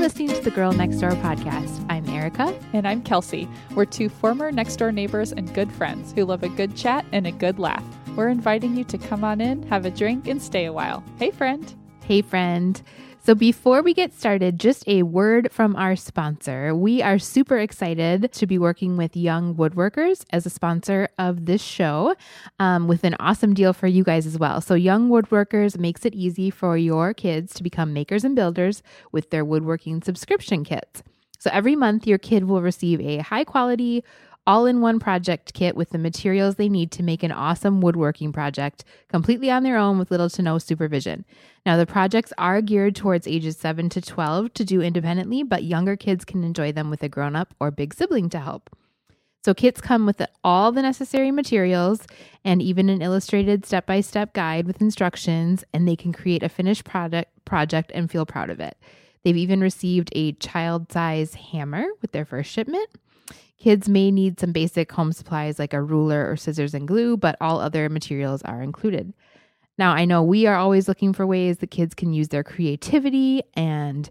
listening to the Girl Next Door podcast. I'm Erica. And I'm Kelsey. We're two former next door neighbors and good friends who love a good chat and a good laugh. We're inviting you to come on in, have a drink, and stay a while. Hey, friend. Hey, friend. So, before we get started, just a word from our sponsor. We are super excited to be working with Young Woodworkers as a sponsor of this show um, with an awesome deal for you guys as well. So, Young Woodworkers makes it easy for your kids to become makers and builders with their woodworking subscription kits. So, every month, your kid will receive a high quality, all in one project kit with the materials they need to make an awesome woodworking project completely on their own with little to no supervision. Now, the projects are geared towards ages 7 to 12 to do independently, but younger kids can enjoy them with a grown up or big sibling to help. So, kits come with all the necessary materials and even an illustrated step by step guide with instructions, and they can create a finished product project and feel proud of it. They've even received a child size hammer with their first shipment. Kids may need some basic home supplies like a ruler or scissors and glue, but all other materials are included. Now, I know we are always looking for ways that kids can use their creativity and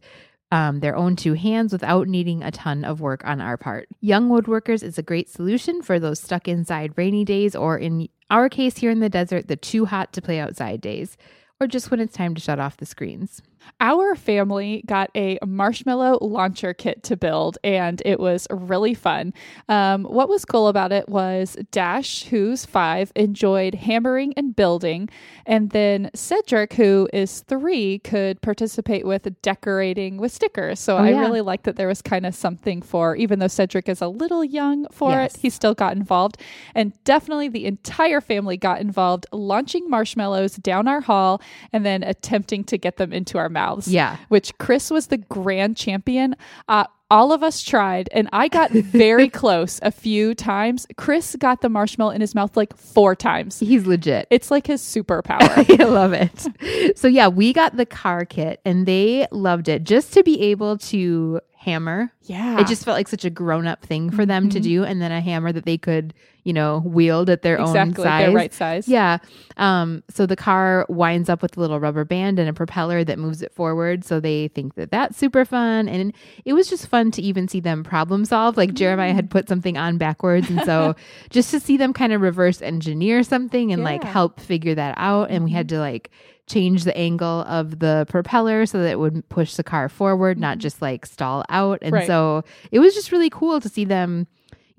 um, their own two hands without needing a ton of work on our part. Young Woodworkers is a great solution for those stuck inside rainy days, or in our case here in the desert, the too hot to play outside days, or just when it's time to shut off the screens. Our family got a marshmallow launcher kit to build, and it was really fun. Um, what was cool about it was Dash, who's five, enjoyed hammering and building, and then Cedric, who is three, could participate with decorating with stickers. So Oh, I yeah. really liked that there was kind of something for, even though Cedric is a little young for Yes. it, he still got involved. And definitely the entire family got involved, launching marshmallows down our hall and then attempting to get them into our mouths. Yeah. Which Chris was the grand champion. Uh, all of us tried, and I got very close a few times. Chris got the marshmallow in his mouth like four times. He's legit. It's like his superpower. I love it. So yeah, we got the car kit and they loved it just to be able to hammer. yeah. It just felt like such a grown up thing for them to mm-hmm. do and then a hammer that they could, you know, wield at their exactly own size. their right size. Yeah. Um, so the car winds up with a little rubber band and a propeller that moves it forward. So they think that that's super fun. And it was just fun to even see them problem solve. Like Jeremiah had mm. put something on backwards. And so just to see them kind of reverse engineer something and like help figure that out. And we had mm-hmm. to like change the angle of the propeller so that it would push the car forward, not mm-hmm. just like stall out. And Right. so it was just really cool to see them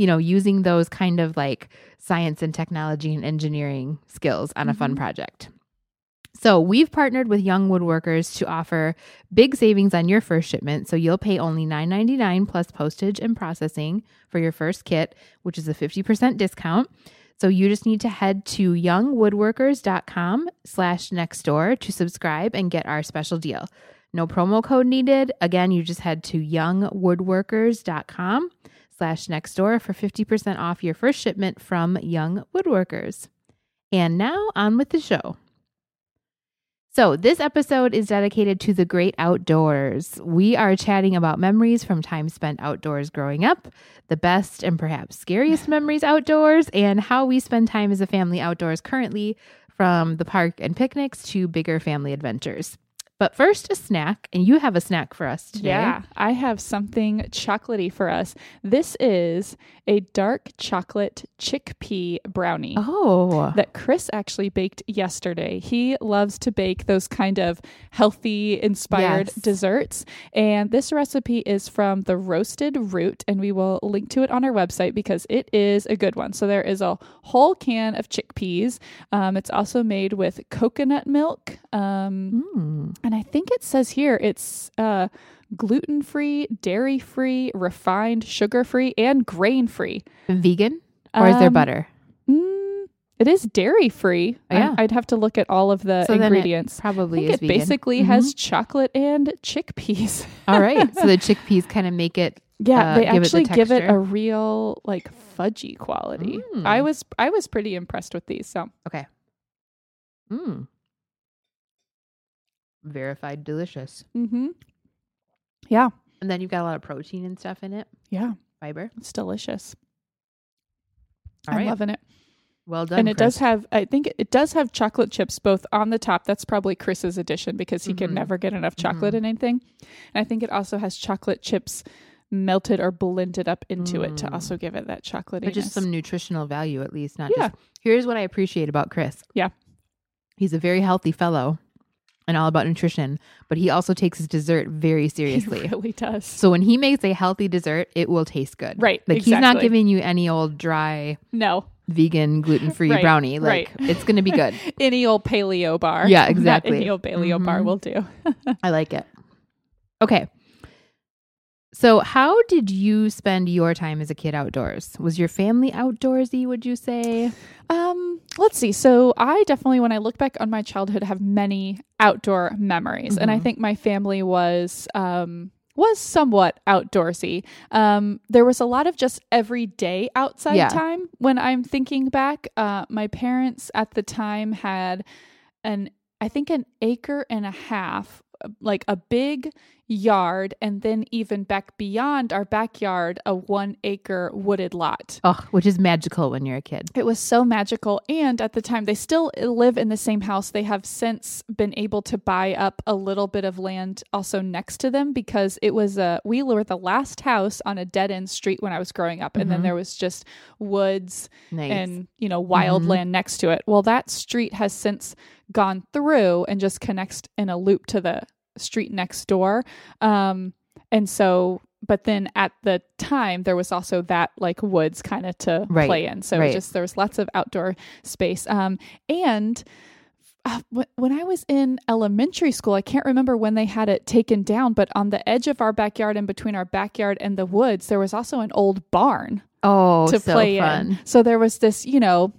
you know, using those kind of like science and technology and engineering skills on a fun mm-hmm. project. So, we've partnered with Young Woodworkers to offer big savings on your first shipment. So, you'll pay only $9.99 plus postage and processing for your first kit, which is a 50% discount. So, you just need to head to youngwoodworkers.com slash next door to subscribe and get our special deal. No promo code needed. Again, you just head to youngwoodworkers.com slash next door for 50% off your first shipment from Young Woodworkers. And now on with the show. So, this episode is dedicated to the great outdoors. We are chatting about memories from time spent outdoors growing up, the best and perhaps scariest memories outdoors, and how we spend time as a family outdoors currently, from the park and picnics to bigger family adventures. But first, a snack, and you have a snack for us today. Yeah, I have something chocolatey for us. This is a dark chocolate chickpea brownie. Oh, that Chris actually baked yesterday. He loves to bake those kind of healthy inspired Yes. desserts. And this recipe is from the roasted root, and we will link to it on our website because it is a good one. So there is a whole can of chickpeas. Um, it's also made with coconut milk. Um, Mm. And I think it says here it's uh, gluten free, dairy free, refined, sugar free, and grain free. vegan or is there Um, butter? Mm, it is dairy free. Oh, yeah. I, would have to look at all of the So ingredients. Probably it vegan. basically Mhm. has chocolate and chickpeas. All right. So the chickpeas kind of make it. yeah, Uh, they give it the actually give it a real like fudgy quality. Mm. I was I was pretty impressed with these. So Okay. Mm. Verified delicious. Mm-hmm. yeah, And then you've got a lot of protein and stuff in it, yeah, fiber. it's delicious. All I'm right. loving it. Well done. and it does have i think it does have chocolate chips both on the top that's probably chris's addition because he Mhm. can never get enough chocolate in anything and i think it also has chocolate chips melted or blended up into it to Mm. also give it that chocolate but just some nutritional value at least. Not Yeah. just. Here's what I appreciate about Chris. Yeah. he's a very healthy fellow, and all about nutrition. But he also takes his dessert very he seriously. really does So when he makes a healthy dessert, it will taste good. Right, Like he's not giving you any old dry no vegan gluten free Right, brownie. Like it's going to be good. any old paleo bar Yeah, That exactly. any old paleo bar Mhm. will do I like it. Okay. So, how did you spend your time as a kid outdoors? Was your family outdoorsy, would you say? Um, let's see. So I definitely, when I look back on my childhood, have many outdoor memories, and I Mhm. think my family was um was somewhat outdoorsy. Um, there was a lot of just everyday outside Yeah. time when I'm thinking back. Uh, my parents at the time had an I think an acre and a half, like a big yard, and then even back beyond our backyard, a one acre wooded lot. Oh, which is magical when you're a kid. It was so magical. And at the time, they still live in the same house. They have since been able to buy up a little bit of land also next to them because it was a, we were the last house on a dead end street when I was growing up. And then Mhm. there was just woods Nice. and, you know, wild Mhm. land next to it. Well, that street has since gone through and just connects in a loop to the street next door. Um, and so, but then at the time, there was also that like woods kind of to Right, play in. So right. just there was lots of outdoor space. Um, and uh, when I was in elementary school, I can't remember when they had it taken down, but on the edge of our backyard and between our backyard and the woods, there was also an old barn oh, to so play fun. in. So there was this, you know,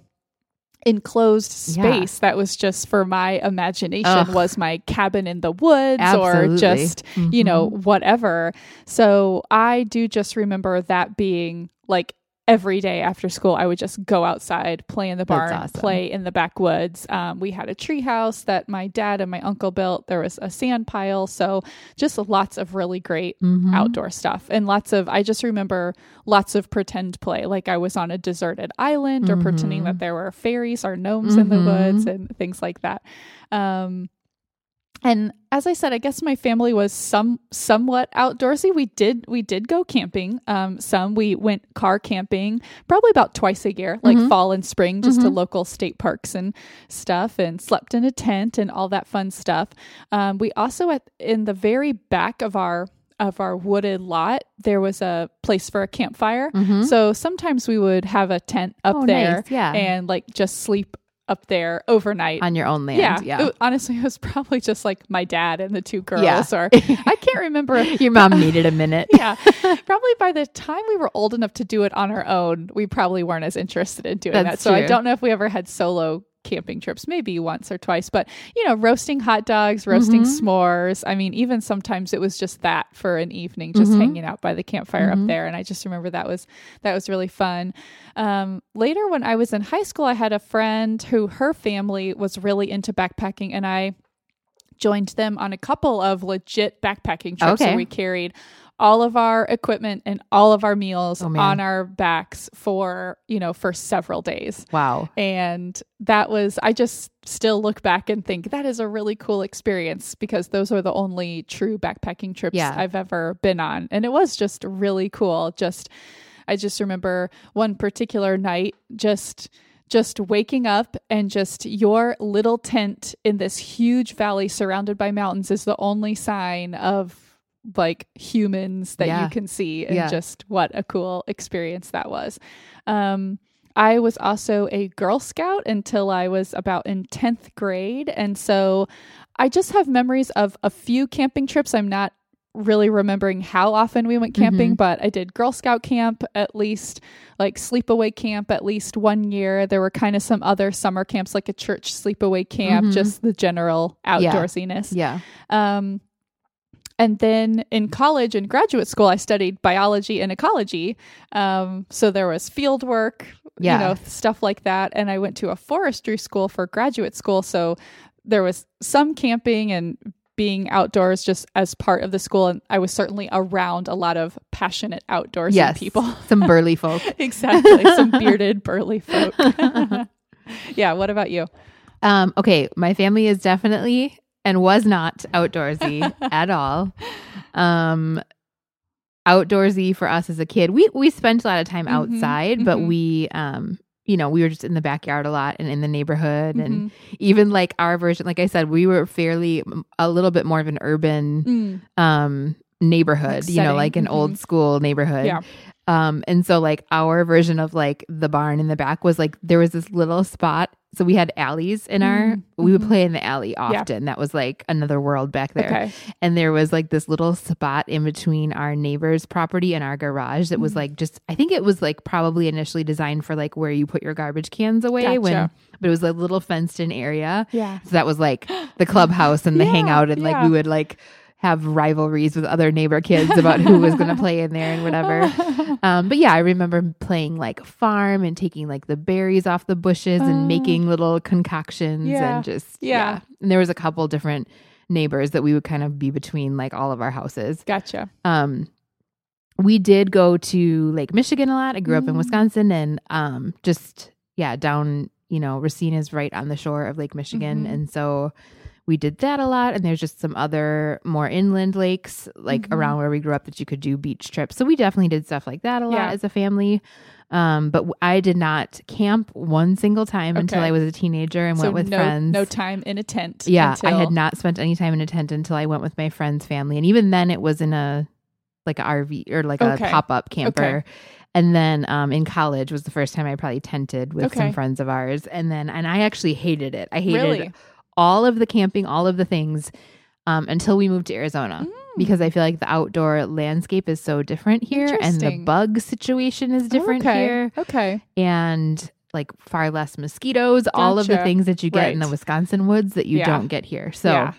enclosed Yeah. space that was just for my imagination Ugh. was my cabin in the woods Absolutely. or just you know Mhm. whatever so i do just remember that being like every day after school i would just go outside play in the barn awesome. play in the backwoods um, we had a tree house that my dad and my uncle built there was a sand pile so just lots of really great Mhm. outdoor stuff and lots of i just remember lots of pretend play like i was on a deserted island or pretending that there were fairies or gnomes in the Mhm. woods and things like that um and as i said i guess my family was some somewhat outdoorsy we did we did go camping um some we went car camping probably about twice a year like Mhm. fall and spring just to Mhm. local state parks and stuff and slept in a tent and all that fun stuff um, we also at in the very back of our of our wooded lot there was a place for a campfire Mhm. so sometimes we would have a tent up Oh, there nice. Yeah. and like just sleep up there overnight on your own land. yeah, Yeah. It- honestly, it was probably just like my dad and the two girls, Yeah. or I can't remember. If your mom needed a minute. yeah, probably by the time we were old enough to do it on our own, we probably weren't as interested in doing That's that. So I don't know if we ever had solo camping trips, maybe once or twice, but you know, roasting hot dogs, roasting Mhm. s'mores. I mean, even sometimes it was just that for an evening, just Mhm. hanging out by the campfire Mhm. up there. And I just remember that was that was really fun. Um, later, when I was in high school, I had a friend who her family was really into backpacking, and I joined them on a couple of legit backpacking trips. Okay. So we carried all of our equipment and all of our meals Oh, on our backs for you know for several days Wow. and that was i just still look back and think that is a really cool experience because those are the only true backpacking trips Yeah. i've ever been on and it was just really cool just i just remember one particular night just just waking up and just your little tent in this huge valley surrounded by mountains is the only sign of like humans that Yeah. you can see and Yeah. just what a cool experience that was um I was also a Girl Scout until I was about in 10th grade. And so I just have memories of a few camping trips. I'm not really remembering how often we went camping, Mhm. but I did Girl Scout camp at least, like sleepaway camp at least one year. There were kind of some other summer camps, like a church sleepaway camp, Mhm. just the general Yeah. outdoorsiness. Yeah. Um, and then in college and graduate school, I studied biology and ecology. Um, so there was field work, Yeah. you know, stuff like that. And I went to a forestry school for graduate school. So there was some camping and being outdoors just as part of the school. And I was certainly around a lot of passionate outdoorsy Yes. people. Some burly folk. exactly. Some bearded, burly folk. yeah. What about you? Um, okay, my family is definitely and was not outdoorsy at all. Um, outdoorsy for us as a kid. We we spent a lot of time Mhm, outside, but mhm. we um you know, we were just in the backyard a lot and in the neighborhood and Mhm. even like our version like I said, we were fairly a little bit more of an urban Mm, um neighborhood, Like you know, like an old mhm. school neighborhood. Yeah. Um and so like our version of like the barn in the back was like there was this little spot. So we had alleys in our Mm, we would mhm. play in the alley often. That was like another world back there. Okay. And there was like this little spot in between our neighbor's property and our garage that was Mhm. like just I think it was like probably initially designed for like where you put your garbage cans away when but it was a little fenced in area. Yeah. So that was like the clubhouse and the Yeah, hangout and like yeah. we would like have rivalries with other neighbor kids about who was going to play in there and whatever. Um, but yeah, I remember playing like farm and taking like the berries off the bushes Oh. and making little concoctions Yeah. and just Yeah. And there was a couple different neighbors that we would kind of be between like all of our houses. Gotcha. Um, we did go to Lake Michigan a lot. I grew up in Mm. Wisconsin and um, just yeah, down you know Racine is right on the shore of Lake Michigan, Mhm. and so we did that a lot. And there's just some other more inland lakes like Mhm. around where we grew up that you could do beach trips. So we definitely did stuff like that a lot Yeah. as a family. Um, but I did not camp one single time until I was a teenager and so went with no, friends. no time in a tent. Yeah, I had not spent any time in a tent until I went with my friend's family, and even then, it was in a like a RV or like Okay. a pop up camper. Okay. And then um, in college was the first time I probably tented with some friends of ours, and then and I actually hated it. I hated Really? All of the camping, all of the things, um, until we moved to Arizona. Mm. Because I feel like the outdoor landscape is so different here, and the bug situation is different okay. here, Okay. and like far less mosquitoes. All of the things that you get in the Wisconsin woods that you Yeah. don't get here. So Yeah.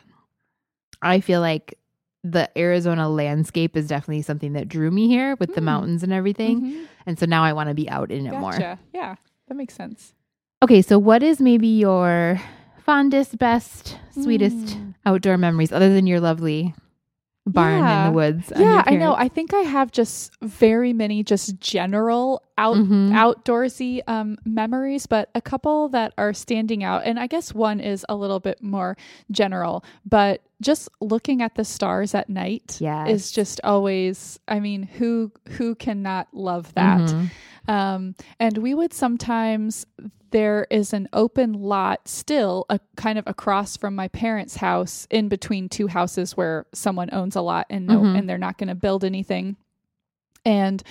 I feel like the Arizona landscape is definitely something that drew me here with the Mm. mountains and everything. Mhm. And so now I want to be out in it more. Yeah. That makes sense. Okay, so what is maybe your fondest, best, sweetest Mm. outdoor memories other than your lovely barn in the woods? Yeah, I know. I think I have just very many just general out Mhm. outdoorsy um, memories, but a couple that are standing out. And I guess one is a little bit more general, but just looking at the stars at night Yes. is just always. I mean, who who cannot love that? Mhm. Um, and we would sometimes, there is an open lot still, a, kind of across from my parents' house, in between two houses where someone owns a lot and no, Mhm. and they're not going to build anything. And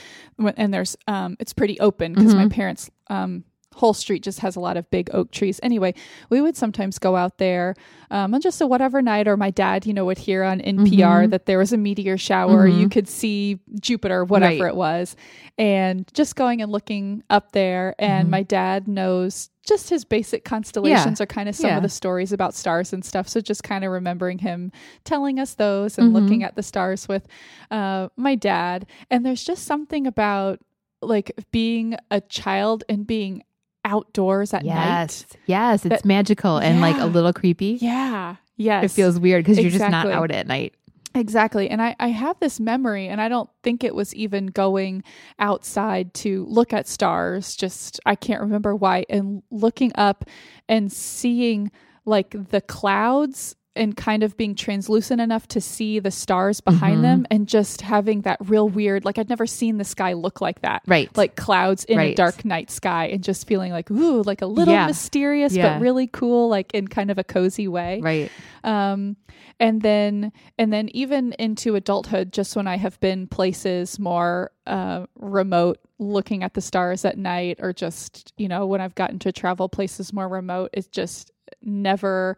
and there's um, it's pretty open because my Mhm. parents um whole street just has a lot of big oak trees. Anyway, we would sometimes go out there um, on just a whatever night, or my dad, you know, would hear on NPR Mhm. that there was a meteor shower. Mhm. You could see Jupiter, whatever Right. it was, and just going and looking up there. And Mhm. my dad knows just his basic constellations are kind of some Yeah. of the stories about stars and stuff. So just kind of remembering him telling us those and Mhm. looking at the stars with uh, my dad. And there's just something about like being a child and being outdoors at night. Yes. Yes. It's magical and like a little creepy. Yeah. Yes. It feels weird because you're just not out at night. Exactly. And I, I have this memory, and I don't think it was even going outside to look at stars. Just, I can't remember why. And looking up and seeing like the clouds and kind of being translucent enough to see the stars behind Mhm. them and just having that real weird, like I'd never seen the sky look like that. Right. Like clouds in a dark night sky and just feeling like, ooh, like a little Yeah. mysterious, Yeah. but really cool, like in kind of a cozy way right. um and then and then even into adulthood just when i have been places more uh remote looking at the stars at night or just you know when i've gotten to travel places more remote it's just never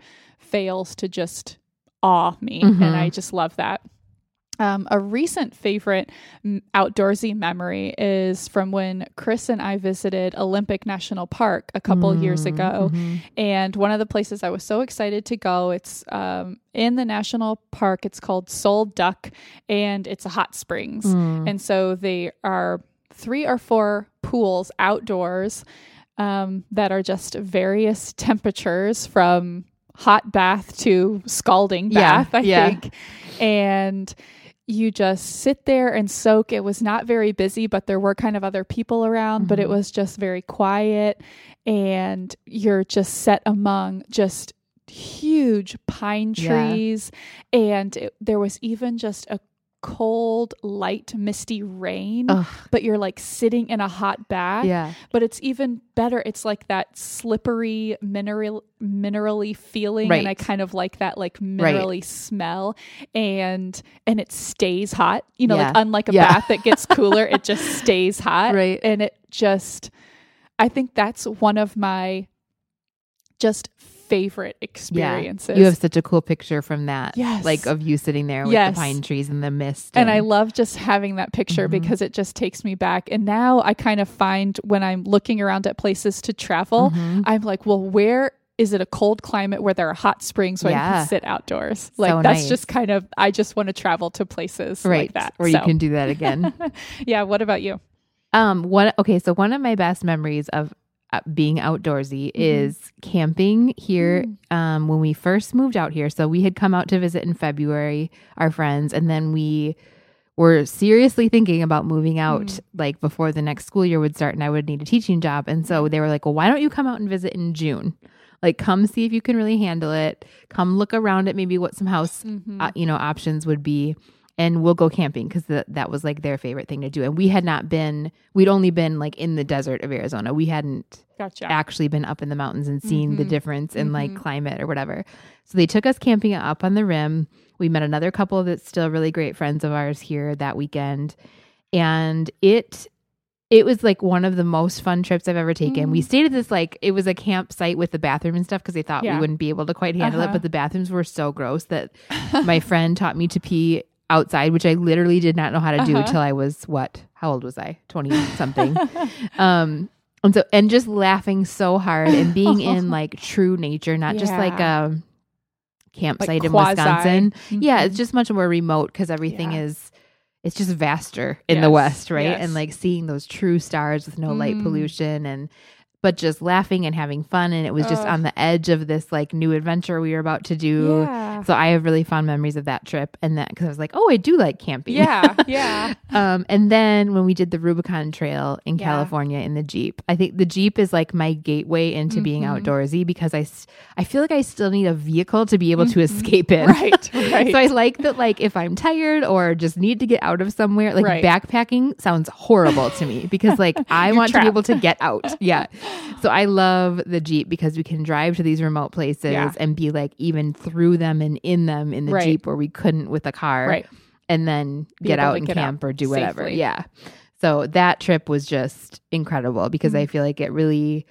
fails to just awe me Mhm. and i just love that um, a recent favorite outdoorsy memory is from when Chris and I visited Olympic National Park a couple years Mm, ago. mhm. And one of the places I was so excited to go, it's um, in the national park. It's called Sol Duc, and it's a hot springs. Mm. And so they are three or four pools outdoors um, that are just various temperatures from hot bath to scalding Yeah, bath, I yeah. think. And you just sit there and soak. It was not very busy, but there were kind of other people around, mm-hmm. but it mm-hmm. was just very quiet. And you're just set among just huge pine trees. Yeah. And it, there was even just a cold, light, misty rain, Ugh. but you're like sitting in a hot bath. Yeah. But it's even better. It's like that slippery, mineral, minerally feeling, right. and I kind of like that like minerally right. smell, and and it stays hot. You know, yeah. like unlike a yeah. bath that gets cooler, it just stays hot. Right. And it just, I think that's one of my just favorite experiences. Yeah. You have such a cool picture from that. Yes. Like of you sitting there with yes. the pine trees and the mist. And, and I love just having that picture mm-hmm. because it just takes me back. And now I kind of find when I'm looking around at places to travel, mm-hmm. I'm like, well, where is it a cold climate where there are hot springs where yeah. I can sit outdoors? Like so that's nice. just kind of I just want to travel to places right. like that. Where so. you can do that again. yeah. What about you? Um, what okay, so one of my best memories of being outdoorsy mm-hmm. is camping here mm. um, when we first moved out here. So we had come out to visit in February, our friends, and then we were seriously thinking about moving out mm. like before the next school year would start and I would need a teaching job. And so they were like, well, why don't you come out and visit in June? Like, come see if you can really handle it. Come look around at maybe what some house, mm-hmm. uh, you know, options would be and we'll go camping because that was like their favorite thing to do. And we had not been, we'd only been like in the desert of Arizona. We hadn't gotcha. actually been up in the mountains and seen mm-hmm. the difference in mm-hmm. like climate or whatever. So they took us camping up on the rim. We met another couple that's still really great friends of ours here that weekend. And it it was like one of the most fun trips I've ever taken. Mm. We stayed at this like it was a campsite with the bathroom and stuff because they thought yeah. we wouldn't be able to quite handle uh-huh. it, but the bathrooms were so gross that my friend taught me to pee outside, which I literally did not know how to do uh-huh. until I was what? How old was I? 20 something. um, and so, and just laughing so hard and being in like true nature, not yeah. just like a campsite like in Wisconsin. Mm-hmm. Yeah, it's just much more remote because everything yeah. is, it's just vaster in yes. the West, right? Yes. And like seeing those true stars with no mm. light pollution and but just laughing and having fun. And it was just on the edge of this like new adventure we were about to do. Yeah. So I have really fond memories of that trip and that because I was like, oh, I do like camping. Yeah. Yeah. um, and then when we did the Rubicon Trail in yeah. California in the Jeep, I think the Jeep is like my gateway into mm-hmm. being outdoorsy because I, I feel like I still need a vehicle to be able mm-hmm. to escape in. Right. Right. so I like that, like, if I'm tired or just need to get out of somewhere, like right. backpacking sounds horrible to me because, like, I want trapped. to be able to get out. Yeah so I love the Jeep because we can drive to these remote places yeah. and be like even through them and in them in the right. Jeep where we couldn't with a car. Right. And then be get out and get camp or do whatever. Safely. Yeah. So that trip was just incredible because mm-hmm. I feel like it really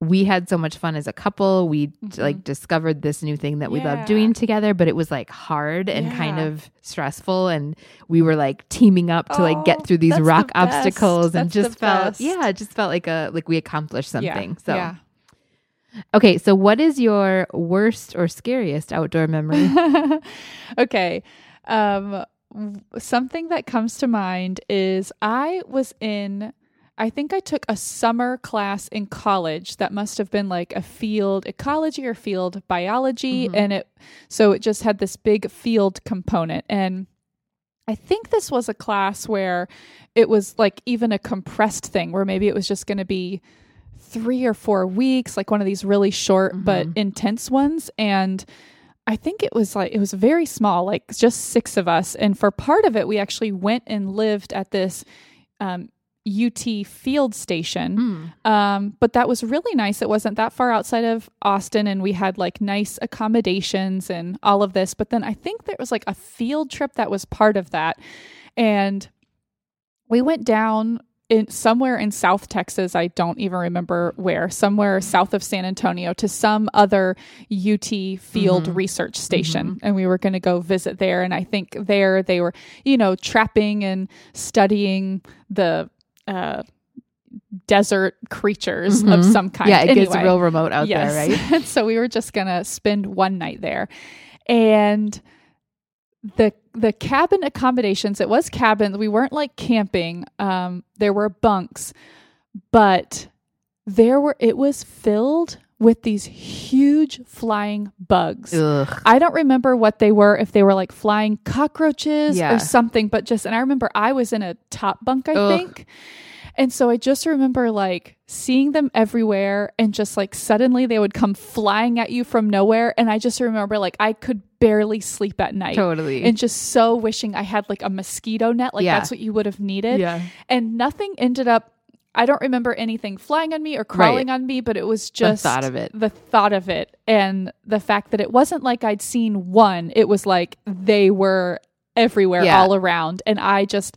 we had so much fun as a couple. We mm-hmm. like discovered this new thing that we yeah. loved doing together, but it was like hard and yeah. kind of stressful. And we were like teaming up to oh, like get through these rock the obstacles and just felt, best. yeah, it just felt like a, like we accomplished something. Yeah. So, yeah. Okay, so what is your worst or scariest outdoor memory? okay. Um, something that comes to mind is I was in I think I took a summer class in college that must have been like a field ecology or field biology. Mm-hmm. And it, so it just had this big field component. And I think this was a class where it was like even a compressed thing where maybe it was just going to be three or four weeks, like one of these really short mm-hmm. but intense ones. And I think it was like, it was very small, like just six of us. And for part of it, we actually went and lived at this um, UT Field Station. Mm. Um, but that was really nice. It wasn't that far outside of Austin, and we had like nice accommodations and all of this. But then I think there was like a field trip that was part of that. And we went down in somewhere in South Texas, I don't even remember where, somewhere south of San Antonio to some other UT field mm-hmm. research station. Mm-hmm. And we were going to go visit there. And I think there they were, you know, trapping and studying the uh, desert creatures mm-hmm. of some kind. Yeah, it anyway, gets real remote out yes. there, right? so we were just gonna spend one night there, and the the cabin accommodations. It was cabin. We weren't like camping. Um, there were bunks, but there were. It was filled with these huge flying bugs. Ugh. I don't remember what they were, if they were like flying cockroaches Yeah. or something, but just, and I remember I was in a top bunk, I Ugh. think. And so I just remember like seeing them everywhere and just like suddenly they would come flying at you from nowhere. And I just remember like I could barely sleep at night. Totally. And just so wishing I had like a mosquito net. Like Yeah. that's what you would have needed. yeah. And nothing ended up, I don't remember anything flying on me or crawling on me, but it was just the thought of it. The thought of it. And the fact that it wasn't like I'd seen one, it was like they were everywhere Yeah. all around. And I just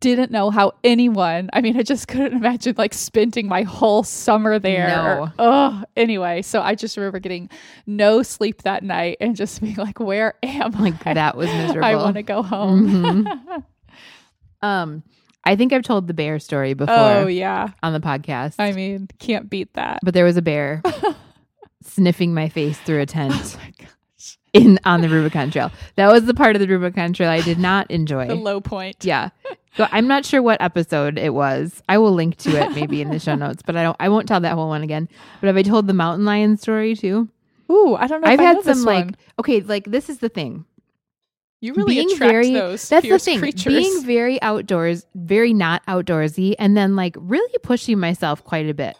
didn't know how anyone, I mean, I just couldn't imagine like spending my whole summer there. No. Oh, anyway. So I just remember getting no sleep that night and just being like, where am Like I? that was miserable. I want to go home. Mhm. um, I think I've told the bear story before oh, yeah. on the podcast. I mean, can't beat that. but there was a bear sniffing my face through a tent Oh my gosh. in on the Rubicon Trail. That was the part of the Rubicon Trail I did not enjoy. The low point. Yeah. So I'm not sure what episode it was. I will link to it maybe in the show notes, but I don't I won't tell that whole one again. But have I told the mountain lion story too? Ooh, I don't know. I've had some like okay, like this is the thing. You really being attract very those that's the thing. creatures. Being very outdoors, very not outdoorsy, and then like really pushing myself quite a bit.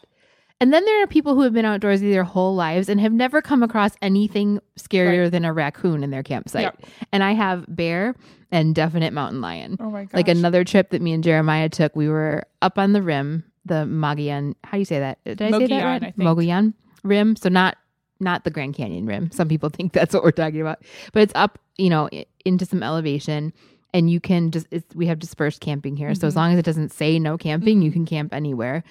And then there are people who have been outdoorsy their whole lives and have never come across anything scarier than a raccoon in their campsite. Yep. And I have bear and definite mountain lion. oh my gosh. Like another trip that me and Jeremiah took, we were up on the rim, the Mogollon. How do you say that? Did I say that right? I think. Mogollon rim. So not not the Grand Canyon rim. Some people think that's what we're talking about, but it's up, you know, into some elevation, and you can just. It's, we have dispersed camping here, so as Mhm. long as it doesn't say no camping, you Mhm. can camp anywhere.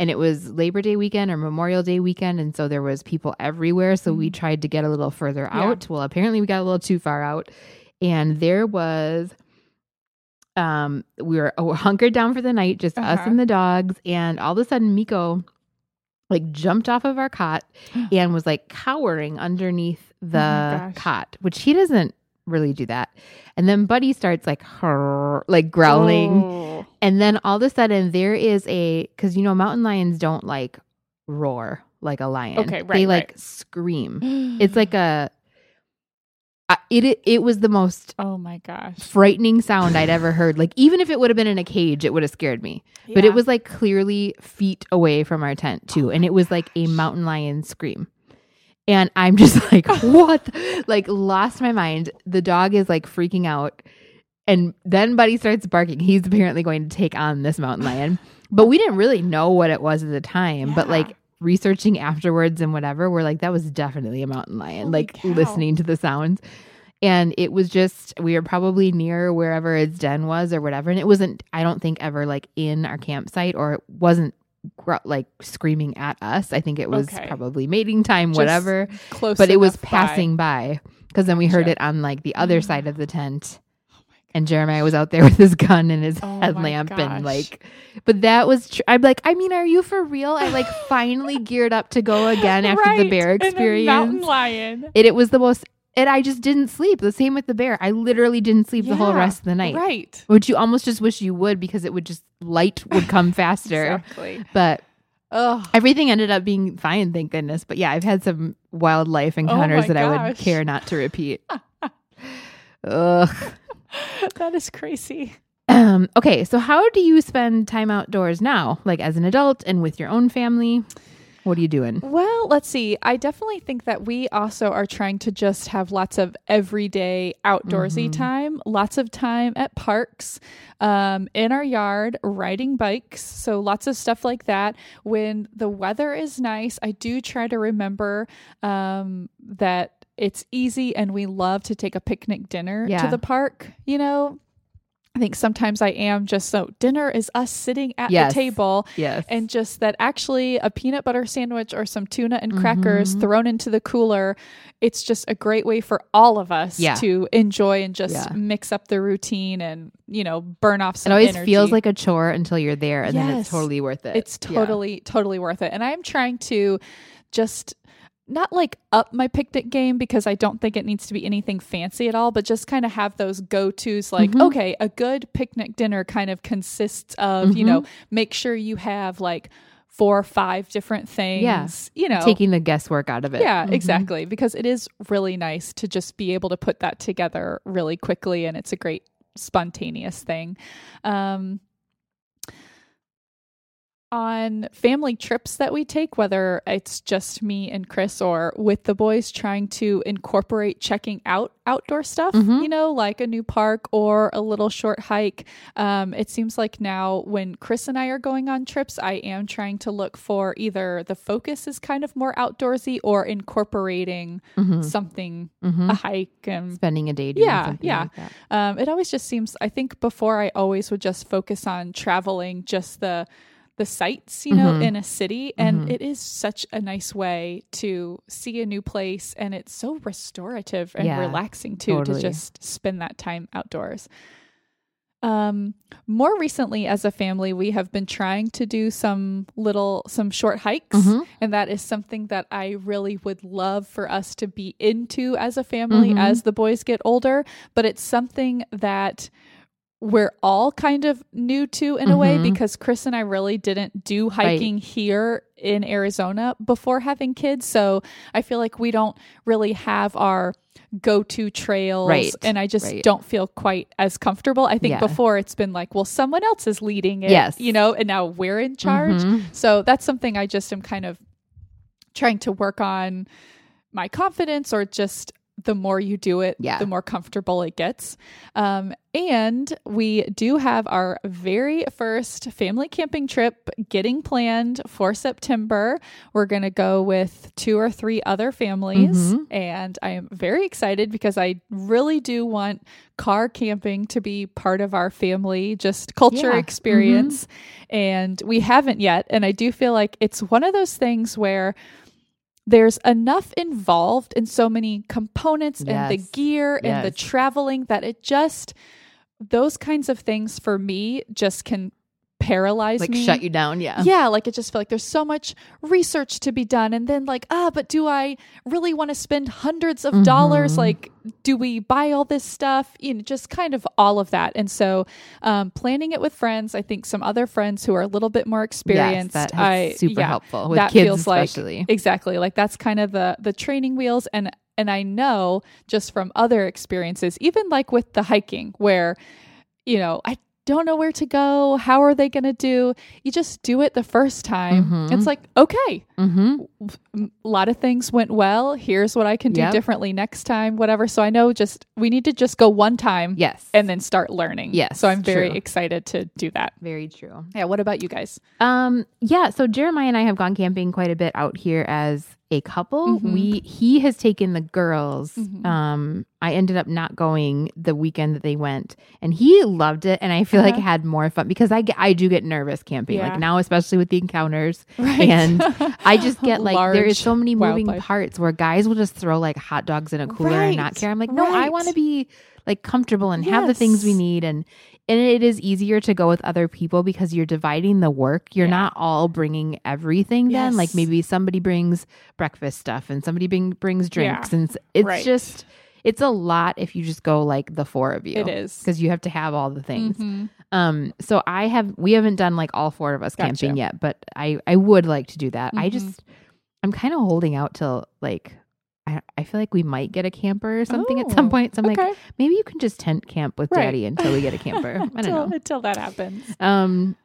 And it was Labor Day weekend or Memorial Day weekend, and so there was people everywhere. So we Mhm. tried to get a little further Yeah. out. Well, apparently we got a little too far out, and there was um we were uh, hunkered down for the night just us Uh-huh. and the dogs and all of a sudden miko like jumped off of our cot and was like cowering underneath the Oh cot which he doesn't really do that and then buddy starts like like growling Oh. and then all of a sudden there is a because you know mountain lions don't like roar like a lion Okay, right, they like right. scream it's like a it, it it was the most oh my gosh. frightening sound I'd ever heard. Like even if it would have been in a cage, it would have scared me. But it was like clearly feet away from our tent too, and it was like a mountain lion scream. And I'm just like, what? like lost my mind. The dog is like freaking out. And then Buddy starts barking. He's apparently going to take on this mountain lion. But we didn't really know what it was at the time. But like researching afterwards and whatever, we're like, that was definitely a mountain lion. Holy like cow. listening to the sounds. And it was just, we were probably near wherever its den was or whatever. And it wasn't, I don't think, ever like in our campsite or it wasn't gr- like screaming at us. I think it was Okay. probably mating time, Just whatever. Close But it was passing by because then we heard it on like the other side of the tent. Oh And Jeremiah was out there with his gun and his Oh headlamp and like, but that was, tr- I'm like, I mean, are you for real? I like finally geared up to go again after the Right, bear and a experience. mountain lion. It, it was the most, and I just didn't sleep. The same with the bear. I literally didn't sleep the whole rest of the night. Right. Which you almost just wish you would because it would just, light would come faster. Exactly. But Oh, everything ended up being fine, thank goodness. But yeah, I've had some wildlife encounters my that I would care not to repeat. Ugh. that is crazy. Um, okay, so how do you spend time outdoors now? Like as an adult and with your own family? What are you doing? Well, let's see. I definitely think that we also are trying to just have lots of everyday outdoorsy Mhm. time, lots of time at parks, um, in our yard, riding bikes. So lots of stuff like that. When the weather is nice, I do try to remember um, that it's easy and we love to take a picnic dinner Yeah. to the park, you know. I think sometimes I am just so dinner is us sitting at Yes. the table Yes. and just that actually a peanut butter sandwich or some tuna and crackers Mhm. thrown into the cooler it's just a great way for all of us Yeah. to enjoy and just Yeah. mix up the routine and you know burn off it some always energy. feels like a chore until you're there and then it's totally worth it. it's Yeah. totally totally worth it and i'm trying to just not like up my picnic game because I don't think it needs to be anything fancy at all, but just kind of have those go tos like, Mhm. okay, a good picnic dinner kind of consists of, you Mhm. know, make sure you have like four or five different things. Yeah. You know, Taking the guesswork out of it. yeah, Mhm. exactly. Because it is really nice to just be able to put that together really quickly and it's a great spontaneous thing. Um, on family trips that we take, whether it's just me and Chris or with the boys, trying to incorporate checking out outdoor stuff, Mhm. you know, like a new park or a little short hike. Um, it seems like now when Chris and I are going on trips, I am trying to look for either the focus is kind of more outdoorsy or incorporating Mhm. something, Mhm. a hike and Spending a day doing Yeah, something yeah. like that. um, it always just seems i think before i always would just focus on traveling just the the sights you know Mhm. in a city and Mhm. it is such a nice way to see a new place and it's so restorative and Yeah, relaxing too totally. to just spend that time outdoors um more recently as a family we have been trying to do some little some short hikes Mhm. and that is something that I really would love for us to be into as a family Mhm. as the boys get older. But it's something that we're all kind of new to in a way Mhm. because Chris and I really didn't do hiking here in Arizona before having kids. So I feel like we don't really have our go to trails. Right, And I just right. don't feel quite as comfortable. I think Yeah. before it's been like, well, someone else is leading it. Yes. You know, and now we're in charge. Mhm. So that's something I just am kind of trying to work on my confidence or just the more you do it, Yeah. the more comfortable it gets. Um, and we do have our very first family camping trip getting planned for September. We're going to go with two or three other families. Mhm. And I am very excited because I really do want car camping to be part of our family, just culture Yeah. Mm-hmm. experience. And we haven't yet. And I do feel like it's one of those things where there's enough involved in so many components and the Yes. gear and the traveling that it just those kinds of things for me just can paralyze Like me shut you down. Yeah. yeah, like it just felt like there's so much research to be done. And then, like, ah, but do I really want to spend hundreds of dollars? Mhm. Like, do we buy all this stuff? You know, just kind of all of that. And so, um, planning it with friends, I think some other friends who are a little bit more experienced, Yes, that I, super yeah, helpful with that kids feels like- Exactly. Like that's kind of the the training wheels and and I know just from other experiences, even like with the hiking where you know, I don't know where to go, how are they going to do? You just do it the first time. Mhm. It's like, okay, mm-hmm. a lot of things went well. Here's what I can do Yep. differently next time, whatever. So I know just we need to just go one time Yes. and then start learning. Yes, So I'm very true. excited to do that. very true. Yeah, what about you guys? Um, yeah, so Jeremiah and I have gone camping quite a bit out here as a couple. Mhm. We he has taken the girls. Mhm. Um, I ended up not going the weekend that they went, and he loved it, and I feel like Uh-huh. had more fun because I get, I do get nervous camping, Yeah. like now especially with the encounters. Right. And I just get like there is so many moving wildlife. parts where guys will just throw like hot dogs in a cooler and not care. I'm like, no, I want to be like comfortable and have the things we need and and it is easier to go with other people because you're dividing the work. You're Yeah. not all bringing everything then. Like maybe somebody brings breakfast stuff and somebody bring, brings drinks and it's, Right. just it's a lot if you just go like the four of you. It is. because you have to have all the things. Mhm. Um, so I have we haven't done like all four of us Gotcha. camping yet, but I I would like to do that. I Mhm. just I'm kind of holding out till like I I feel like we might get a camper or something at some Oh, point. So I'm okay. like maybe you can just tent camp with Right. daddy until we get a camper. I don't until, know. until that happens. Um,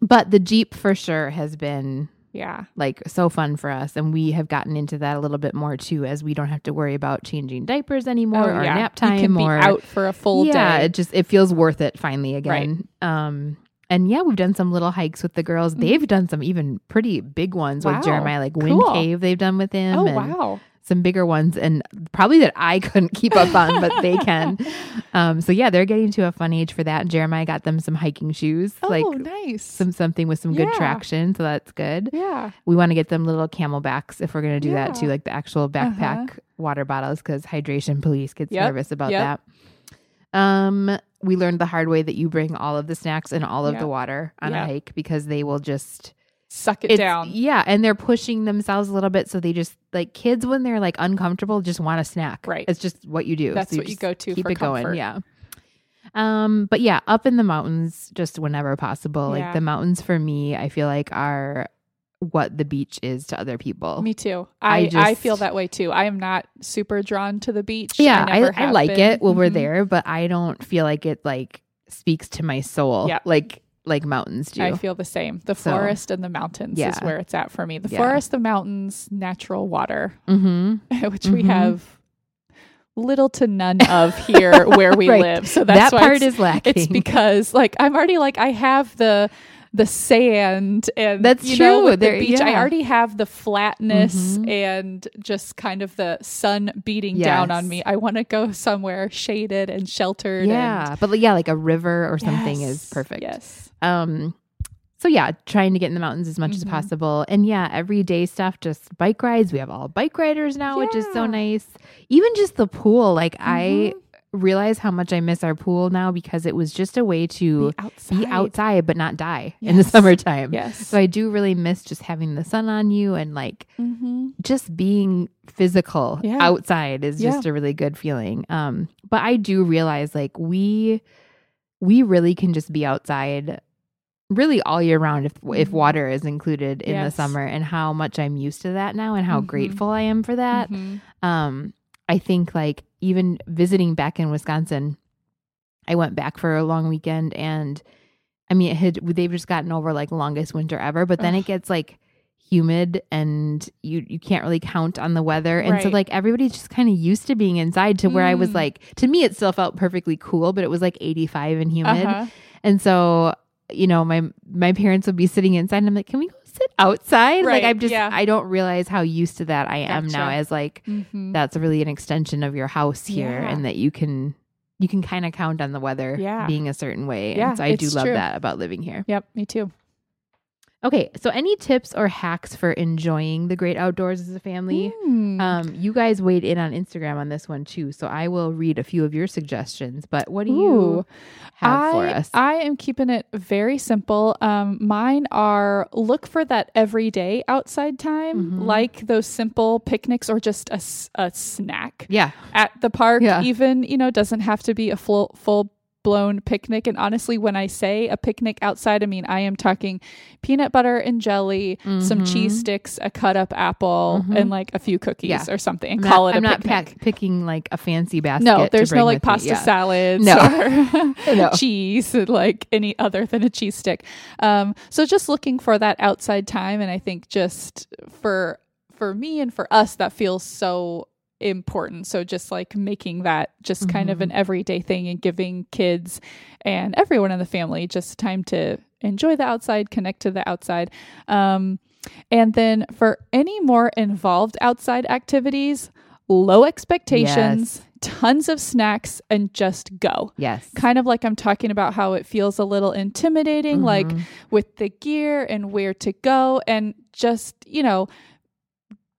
but the Jeep for sure has been Yeah. like so fun for us, and we have gotten into that a little bit more too, as we don't have to worry about changing diapers anymore or nap time Oh, or be out for a full yeah, day. it just it feels worth it finally again. Um, and yeah, we've done some little hikes with the girls. Mhm. They've done some even pretty big ones Wow. with Jeremiah, like Wind Cool. Cave. They've done with him. Oh and wow. Some bigger ones, and probably that I couldn't keep up on, but they can. Um, so yeah, they're getting to a fun age for that. And Jeremiah got them some hiking shoes, Oh, like nice. some something with some good Yeah. traction. So that's good. yeah. We want to get them little camelbacks if we're going to do that too, like the actual backpack water bottles, because hydration police gets Yep, nervous about yep. that. Um, we learned the hard way that you bring all of the snacks and all of Yep. the water on a hike because they will just Suck it it's- down. Yeah, and they're pushing themselves a little bit, so they just like kids when they're like uncomfortable just want a snack. Right. It's just what you do. That's So what you go to Keep for it comfort. going. Yeah. Um, but yeah, up in the mountains just whenever possible. Yeah. Like the mountains for me, I feel like are what the beach is to other people. Me too. I I, I, feel that way too. I am not super drawn to the beach. yeah, I, never I, like been. it when we're Mhm. there, but I don't feel like it like speaks to my soul. Yeah. Like like mountains do. I feel the same. The So, forest and the mountains is where it's at for me. The Yeah. forest, the mountains, natural water, mm-hmm. which we Mhm. have little to none of here where we Right. live. So that's That why part is lacking. it's because like I'm already like I have the the sand and That's you know true. with the beach I already have the flatness Mhm. and just kind of the sun beating down on me. I want to go somewhere shaded and sheltered. yeah, but yeah, like a river or and something is perfect. Yes. Um, so yeah, trying to get in the mountains as much as Mhm. possible, and yeah, everyday stuff, just bike rides. We have all bike riders now, which is so nice. Even just the pool, like I Mhm. Realize how much I miss our pool now because it was just a way to Be outside. be outside but not die in the summertime. Yes. So I do really miss just having the sun on you and like mm-hmm. just being physical Yeah. outside is just a really good feeling. Um, but I do realize like we we really can just be outside really all year round if if Mhm. water is included in the summer and how much I'm used to that now and how Mhm. grateful I am for that. Mhm. Um, I think like even visiting back in Wisconsin, I went back for a long weekend and I mean it had they've just gotten over like longest winter ever, but then Ugh. it gets like humid and you you can't really count on the weather. And so like everybody's just kind of used to being inside to where I was Mm. like to me it still felt perfectly cool, but it was like 85 and humid. Uh-huh. And so, you know, my my parents would be sitting inside and I'm like, "Can we go sit outside?" Right, Like I'm just yeah. I don't realize how used to that I am now as like Mhm. that's really an extension of your house here Yeah. and that you can you can kind of count on the weather Yeah. being a certain way. And Yeah, so I do love true. that about living here. Yep, me too. Okay, so any tips or hacks for enjoying the great outdoors as a family? Mm. Um, you guys weighed in on Instagram on this one too, so I will read a few of your suggestions. But what do you have I, for us? I am keeping it very simple. Um, mine are look for that everyday outside time, Mhm. like those simple picnics or just a, a snack yeah, at the park. Yeah. Even you know doesn't have to be a full full blown picnic. And honestly, when I say a picnic outside, I mean I am talking peanut butter and jelly, some Mhm. cheese sticks, a cut up apple, Mhm. and like a few cookies Yeah. or something, and I'm call not, it a I'm not pack, picking like a fancy basket. No, there's no like me. pasta Yeah. salads No. or No. cheese, like any other than a cheese stick. Um, so just looking for that outside time, and I think just for for me and for us, that feels so important. So just like making that just kind of an everyday thing and giving kids and everyone in the family just time to enjoy the outside, connect to the outside. Um, and then for any more involved outside activities, low expectations, tons of snacks, and just go. Yes. Kind of like I'm talking about how it feels a little intimidating, like Mhm. with the gear and where to go, and just, you know,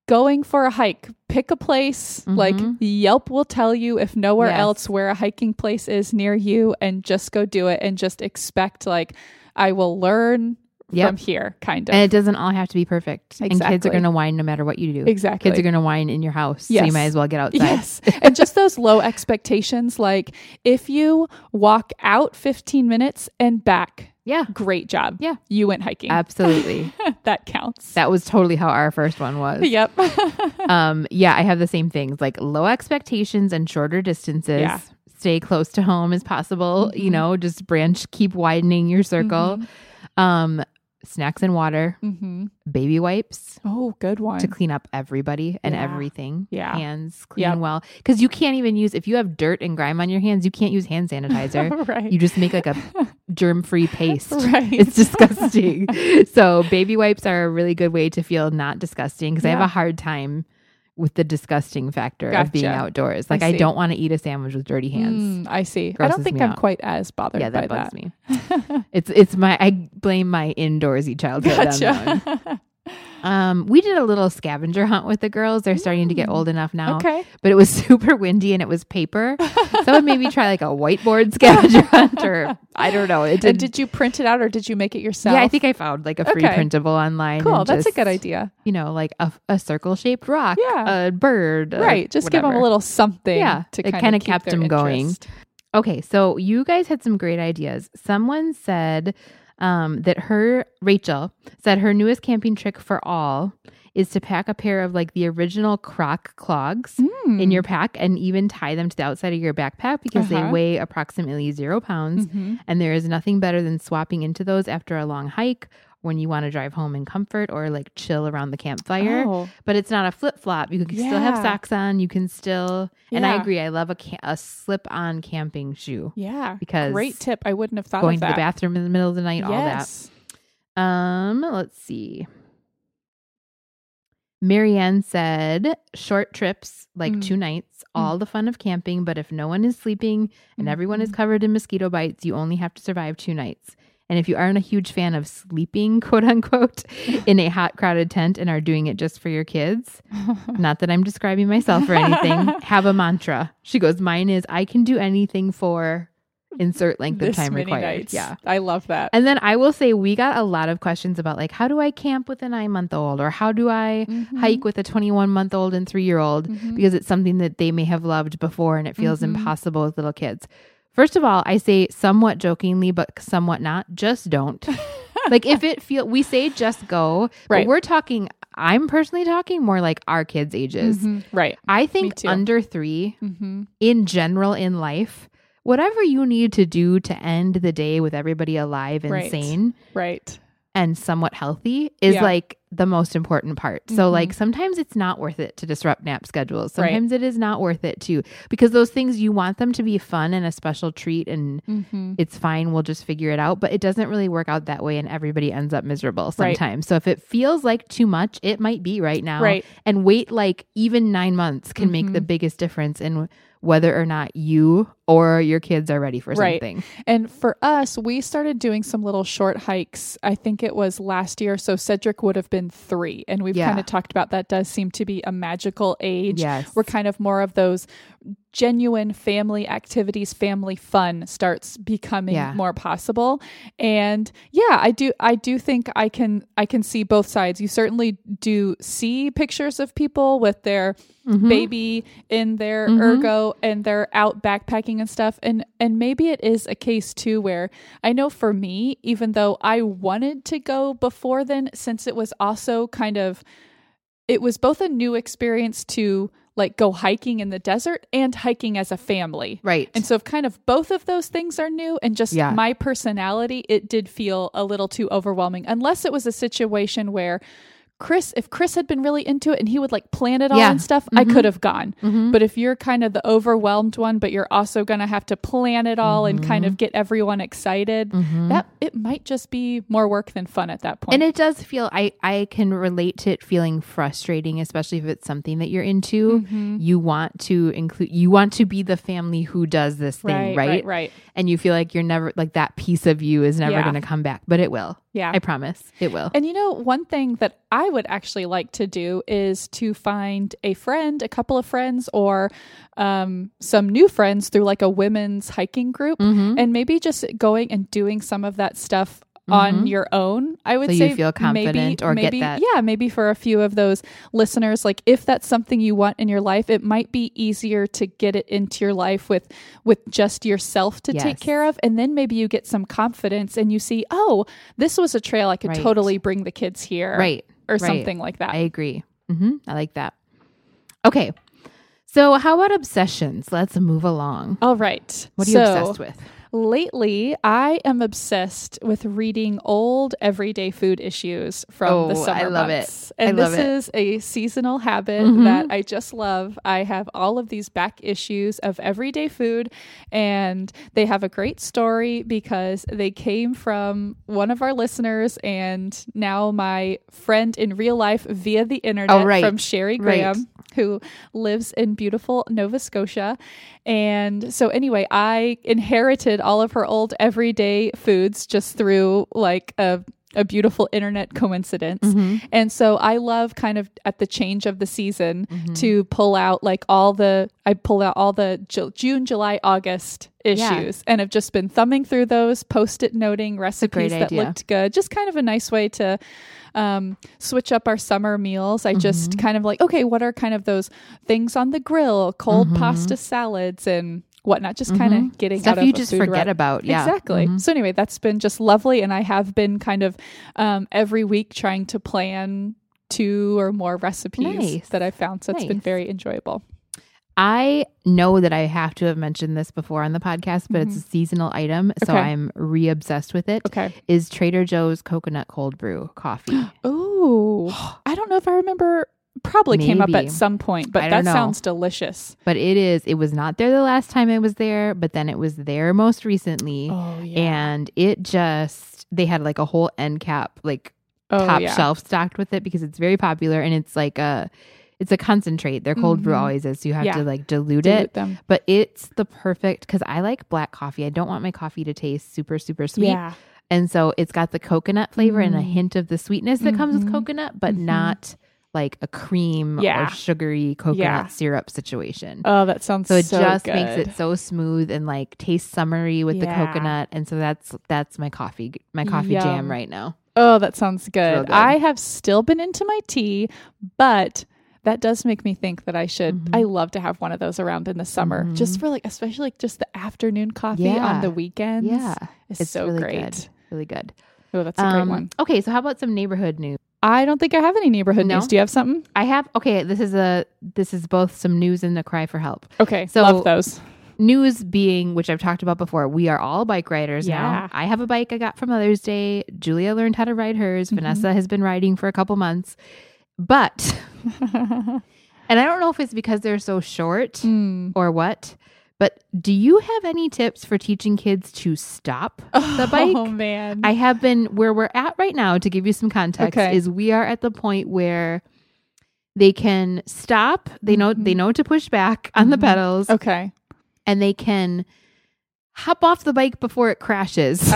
going for a hike. Pick a place. Like Mhm. Yelp will tell you if nowhere Yes. else where a hiking place is near you, and just go do it and just expect, like, I will learn Yep. from here, kind of. And it doesn't all have to be perfect. And kids are going to whine no matter what you do. exactly. Kids are going to whine in your house. So you Yes. might as well get outside. Yes. and just those low expectations. Like if you walk out 15 minutes and back, Yeah. great job. Yeah. You went hiking. Absolutely. that counts. that was totally how our first one was. yep. Um, yeah, I have the same things like low expectations and shorter distances. Yeah. Stay close to home as possible. You Mhm. know, just branch, keep widening your circle. Um, snacks and water, hmm baby wipes Oh, good one. to clean up everybody and Yeah. everything. Yeah. Hands clean Yep. well. Because you can't even use, if you have dirt and grime on your hands, you can't use hand sanitizer. right. you just make like a germ free paste. right. It's disgusting. so baby wipes are a really good way to feel not disgusting because I have a hard time with the disgusting factor of being outdoors. Like I, see. don't want to eat a sandwich with dirty hands. Mm, I see. I don't think I'm out. quite as bothered yeah, by that bugs that. me. It's it's my I blame my indoorsy childhood on that one. Gotcha. Um, we did a little scavenger hunt with the girls. They're starting to get Mm. old enough now, okay. but it was super windy and it was paper. so would maybe try like a whiteboard scavenger hunt, or I don't know. It And did. did you print it out or did you make it yourself? yeah, I think I found like a free Okay. printable online. Cool. That's a good idea. You know, like a, a circle shaped rock, Yeah. a bird, a right. Just give them a little something. Yeah, To it kind of kept them going. Okay, so you guys had some great ideas. Someone said um, that her Rachel said her newest camping trick for all is to pack a pair of like the original Croc clogs Mm. in your pack and even tie them to the outside of your backpack because they Uh-huh. weigh approximately zero pounds. Mhm. And there is nothing better than swapping into those after a long hike when you want to drive home in comfort or like chill around the campfire. Oh, But it's not a flip flop. You can still have socks on. You can still, and I agree. I love a, ca- a slip on camping shoe. yeah. Because great tip. I wouldn't have thought. Going to the bathroom in the middle of the night, all that. Um, let's see. Marianne said short trips, like Mm. two nights, all the fun of camping, but if no one is sleeping and everyone is Mhm. covered in mosquito bites, you only have to survive two nights. And if you aren't a huge fan of sleeping, quote unquote, in a hot, crowded tent and are doing it just for your kids, not that I'm describing myself or anything, have a mantra. She goes, Mine is, I can do anything for insert length of time required. nights. Yeah. I love that. And then I will say we got a lot of questions about like how do I camp with a nine month old or how do I Mhm. hike with a twenty one month old and three year old Mhm. because it's something that they may have loved before and it feels Mhm. impossible with little kids. First of all, I say somewhat jokingly but somewhat not, just don't. like if it feel we say just go, Right. but we're talking I'm personally talking more like our kids' ages. Mhm. Right. I think under three Mm-hmm. in general in life, whatever you need to do to end the day with everybody alive and Right. sane Right. And somewhat healthy is Yeah. like the most important part. So Mhm. like sometimes it's not worth it to disrupt nap schedules. Right. Sometimes it is not worth it too because those things you want them to be fun and a special treat and Mm-hmm. it's fine, we'll just figure it out, but it doesn't really work out that way and everybody ends up miserable Right. sometimes. So if it feels like too much, it might be right now. Right. And wait like even 9 months can make the Mhm. biggest difference in whether or not you or your kids are ready for Right. something. And for us, we started doing some little short hikes. I think it was last year. So Cedric would have been three. And we've Yeah. kind of talked about that does seem to be a magical age. Yes. We're kind of more of those genuine family activities, family fun starts becoming Yeah. more possible. And yeah, I do I do think I can I can see both sides. You certainly do see pictures of people with their Mhm. baby in their Mhm. ergo and they're out backpacking and stuff and and maybe it is a case too where I know for me even though I wanted to go before then since it was also kind of it was both a new experience to like go hiking in the desert and hiking as a family. Right. And so if kind of both of those things are new and just Yeah. my personality, it did feel a little too overwhelming unless it was a situation where Chris, if Chris had been really into it and he would like plan it all Yeah. and stuff, I Mhm. could have gone. Mhm. But if you're kind of the overwhelmed one, but you're also going to have to plan it all and kind of get everyone excited, Mhm. that it might just be more work than fun at that point. And it does feel I I can relate to it feeling frustrating, especially if it's something that you're into. Mhm. You want to include you want to be the family who does this thing, right, right? right, right. And you feel like you're never like that piece of you is never Yeah. going to come back, but it will. Yeah. I promise. It will. And you know, one thing that I would actually like to do is to find a friend, a couple of friends, or um, some new friends through like a women's hiking group, Mhm. and maybe just going and doing some of that stuff on Mhm. your own. I would So you say feel confident maybe, or get maybe, that- Yeah, maybe for a few of those listeners, like if that's something you want in your life, it might be easier to get it into your life with with just yourself to take care of, and then maybe you get some confidence and you see, oh, this was a trail I could Right. totally bring the kids here, Right. Or right. something like that. I agree. hmm I like that. Okay. So how about obsessions? Let's move along. All right. What are you obsessed with? Lately, I am obsessed with reading old everyday food issues from the Oh, summer I love it. months. I And love this it. is a seasonal habit Mhm. that I just love. I have all of these back issues of everyday food, and they have a great story because they came from one of our listeners and now my friend in real life via the internet Oh, right. from Sherry Right. Who lives in beautiful Nova Scotia. And so, anyway, I inherited all of her old everyday foods just through like a, a beautiful internet coincidence. Mhm. And so, I love kind of at the change of the season Mm-hmm. to pull out like all the, I pull out all the Ju- June, July, August Yeah. issues and have just been thumbing through those, post it noting recipes that idea. looked good. Just kind of a nice way to um, switch up our summer meals. I just Mm-hmm. kind of like, okay, what are kind of those things on the grill, cold Mhm. pasta salads and whatnot, just kind of getting Mm-hmm. Stuff out of you just forget rut. about. Yeah. Exactly. Mhm. So anyway, that's been just lovely, and I have been kind of um, every week trying to plan two or more recipes Nice. that I found. So it's been very enjoyable. I know that I have to have mentioned this before on the podcast, but it's a seasonal item, so Okay. I'm re obsessed with it. Okay. Is Trader Joe's coconut cold brew coffee? Oh, I don't know if I remember. Probably came up at some point, but that know. sounds delicious. but it is. It was not there the last time I was there, but then it was there most recently, Oh yeah. and it just they had like a whole end cap like oh, top yeah. shelf stocked with it because it's very popular and it's like a it's a concentrate. Their cold brew Mhm. always is, so you have Yeah. to like dilute, Dilute it. them. But it's the perfect because I like black coffee. I don't want my coffee to taste super super sweet. Yeah. And so it's got the coconut flavor and a Mm. hint of the sweetness that comes with Mhm. coconut, but Mhm. not like a cream Yeah. or sugary coconut Yeah. syrup situation. Oh, that sounds so good. so it just good. makes it so smooth and like tastes summery with the coconut. And so that's that's my coffee my coffee Yum. jam right now. Oh, that sounds good. good. I have still been into my tea, but that does make me think that I should. Mhm. I love to have one of those around in the summer, Mhm. just for like, especially like just the afternoon coffee Yeah. on the weekends. Yeah. it's, It's so really great. good. Really good. Oh, that's a great Um, one. Okay, so how about some neighborhood news? I don't think I have any neighborhood No? news. Do you have something? I have okay, this is a this is both some news and a cry for help. Okay, So- love those. News being, which I've talked about before, we are all bike riders Yeah. now. I have a bike I got for Mother's Day. Julia learned how to ride hers. Mhm. Vanessa has been riding for a couple months. But, and I don't know if it's because they're so short Mm. or what, but do you have any tips for teaching kids to stop the bike? Oh man, I have been where we're at right now to give you some context Okay. is we are at the point where they can stop, they know they Mhm. know to push back on the Mhm. pedals okay. and they can hop off the bike before it crashes.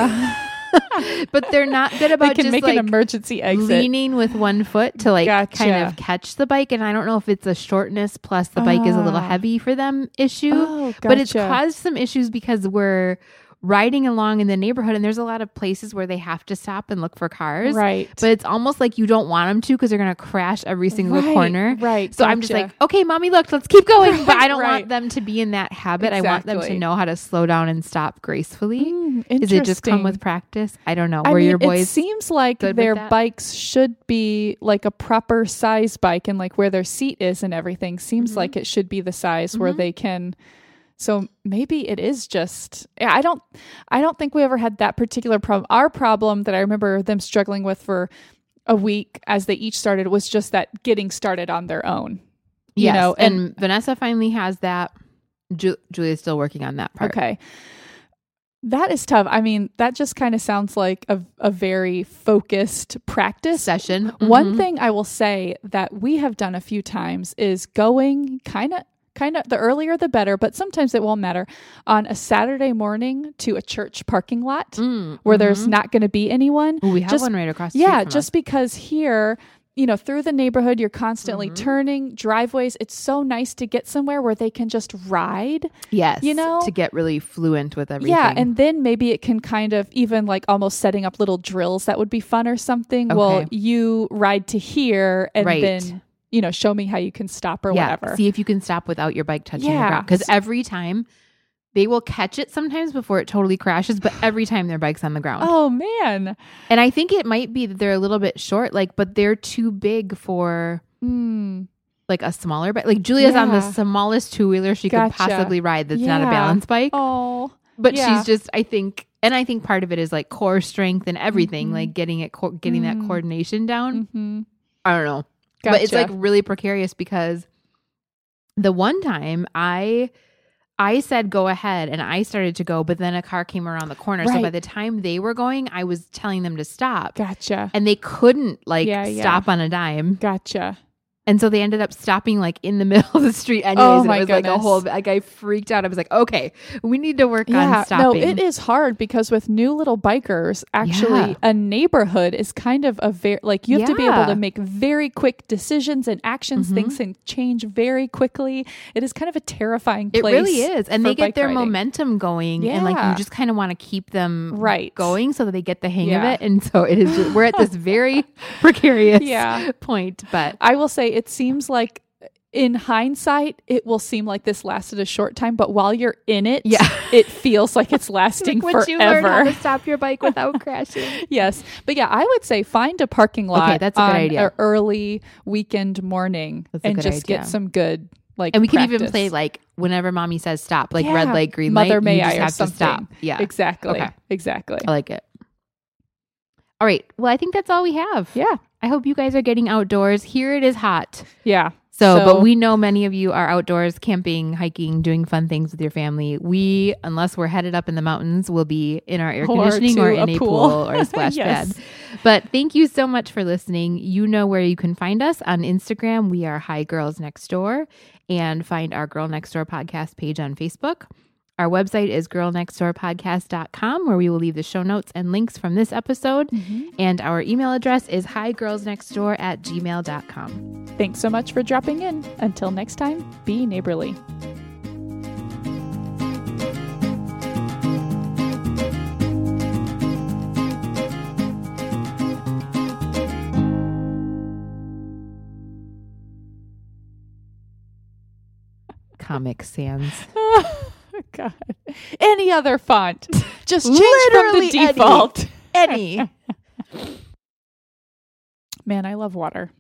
but they're not good about they can just make like an emergency exit. leaning with one foot to like kind of catch the bike and I don't know if it's a shortness plus the bike is a little Ah. heavy for them issue. Oh, But it's caused some issues because we're riding along in the neighborhood and there's a lot of places where they have to stop and look for cars. right. But it's almost like you don't want them to because they're going to crash every single Right, corner. Right. So I'm just like, okay, mommy, look, let's keep going. But I don't Right. want them to be in that habit. I want them to know how to slow down and stop gracefully. Mm, Is it just come with practice? I don't know. I Were mean, your boys? it seems like their bikes should be like a proper size bike, and like where their seat is and everything seems Mhm. like it should be the size where Mhm. they can. So maybe it is just. I don't. I don't think we ever had that particular problem. Our problem that I remember them struggling with for a week as they each started was just that getting started on their own. You yes. know, and, and- Vanessa finally has that. Ju- Julia's still working on that part. Okay. That is tough. I mean, that just kind of sounds like a, a very focused practice Session. One Mhm. thing I will say that we have done a few times is going kind of kind of the earlier the better, but sometimes it won't matter on a Saturday morning to a church parking lot Mm, where there's mhm. not going to be anyone. Ooh, we have just- one right across the Yeah, just because here, you know, through the neighborhood you're constantly Mhm. turning driveways. It's so nice to get somewhere where they can just ride. Yes. you know? to get really fluent with everything. Yeah, and then maybe it can kind of even like almost setting up little drills that would be fun or something. Well, you ride to here and Right. then you know show me how you can stop or yeah, whatever. see if you can stop without your bike touching the ground. Because every time they will catch it sometimes before it totally crashes, but every time their bike's on the ground. Oh man. And I think it might be that they're a little bit short, like, but they're too big for Mm. like a smaller bike. Like Julia's on the smallest two wheeler she Gotcha. could possibly ride that's not a balance bike. Oh. but yeah. she's just, I think, and I think part of it is like core strength and everything, Mhm. like getting it, co- getting that Mm. coordination down. Mm-hmm. I don't know. But it's like really precarious because the one time I I said go ahead and I started to go, but then a car came around the corner. So by the time they were going, I was telling them to stop. gotcha. And they couldn't like Yeah, yeah. stop on a dime. Gotcha. And so they ended up stopping like in the middle of the street anyways. Oh, and it was like a whole like I freaked out. I was like, okay, we need to work Yeah, on stopping. no, it is hard because with new little bikers, actually, Yeah. a neighborhood is kind of a very like you have to be able to make very quick decisions and actions. Mhm. Things can change very quickly. It is kind of a terrifying place. It really is. And they get their riding. momentum going and like you just kind of want to keep them Right. going so that they get the hang Yeah. of it. And so it is just, we're at this very precarious Yeah. point, but I will say it seems like in hindsight, it will seem like this lasted a short time, but while you're in it, Yeah. it feels like it's lasting Once you learn how forever. to stop your bike without crashing. yes. But yeah, I would say find a parking lot Okay, that's a good idea. early weekend morning and just idea. get some good like And we can even play like whenever mommy says stop, like Yeah. red light, green Mother light. May you I have to something. stop. Yeah. Exactly. Okay. Exactly. I like it. All right. Well, I think that's all we have. Yeah. I hope you guys are getting outdoors. Here it is hot. Yeah. So, So- but we know many of you are outdoors camping, hiking, doing fun things with your family. We, unless we're headed up in the mountains, will be in our air conditioning or in a pool. pool, or a splash Yes. pad. But thank you so much for listening. You know where you can find us on Instagram. We are Hi Girls Next Door and find our Girl Next Door podcast page on Facebook. Our website is girlnextdoorpodcast.com where we will leave the show notes and links from this episode. Mm-hmm. And our email address is higirlsnextdoor at gmail.com. Thanks so much for dropping in. Until next time, be neighborly. Comic Sans. God. Any other font. Just change Literally from the any. default. Any. Man, I love water.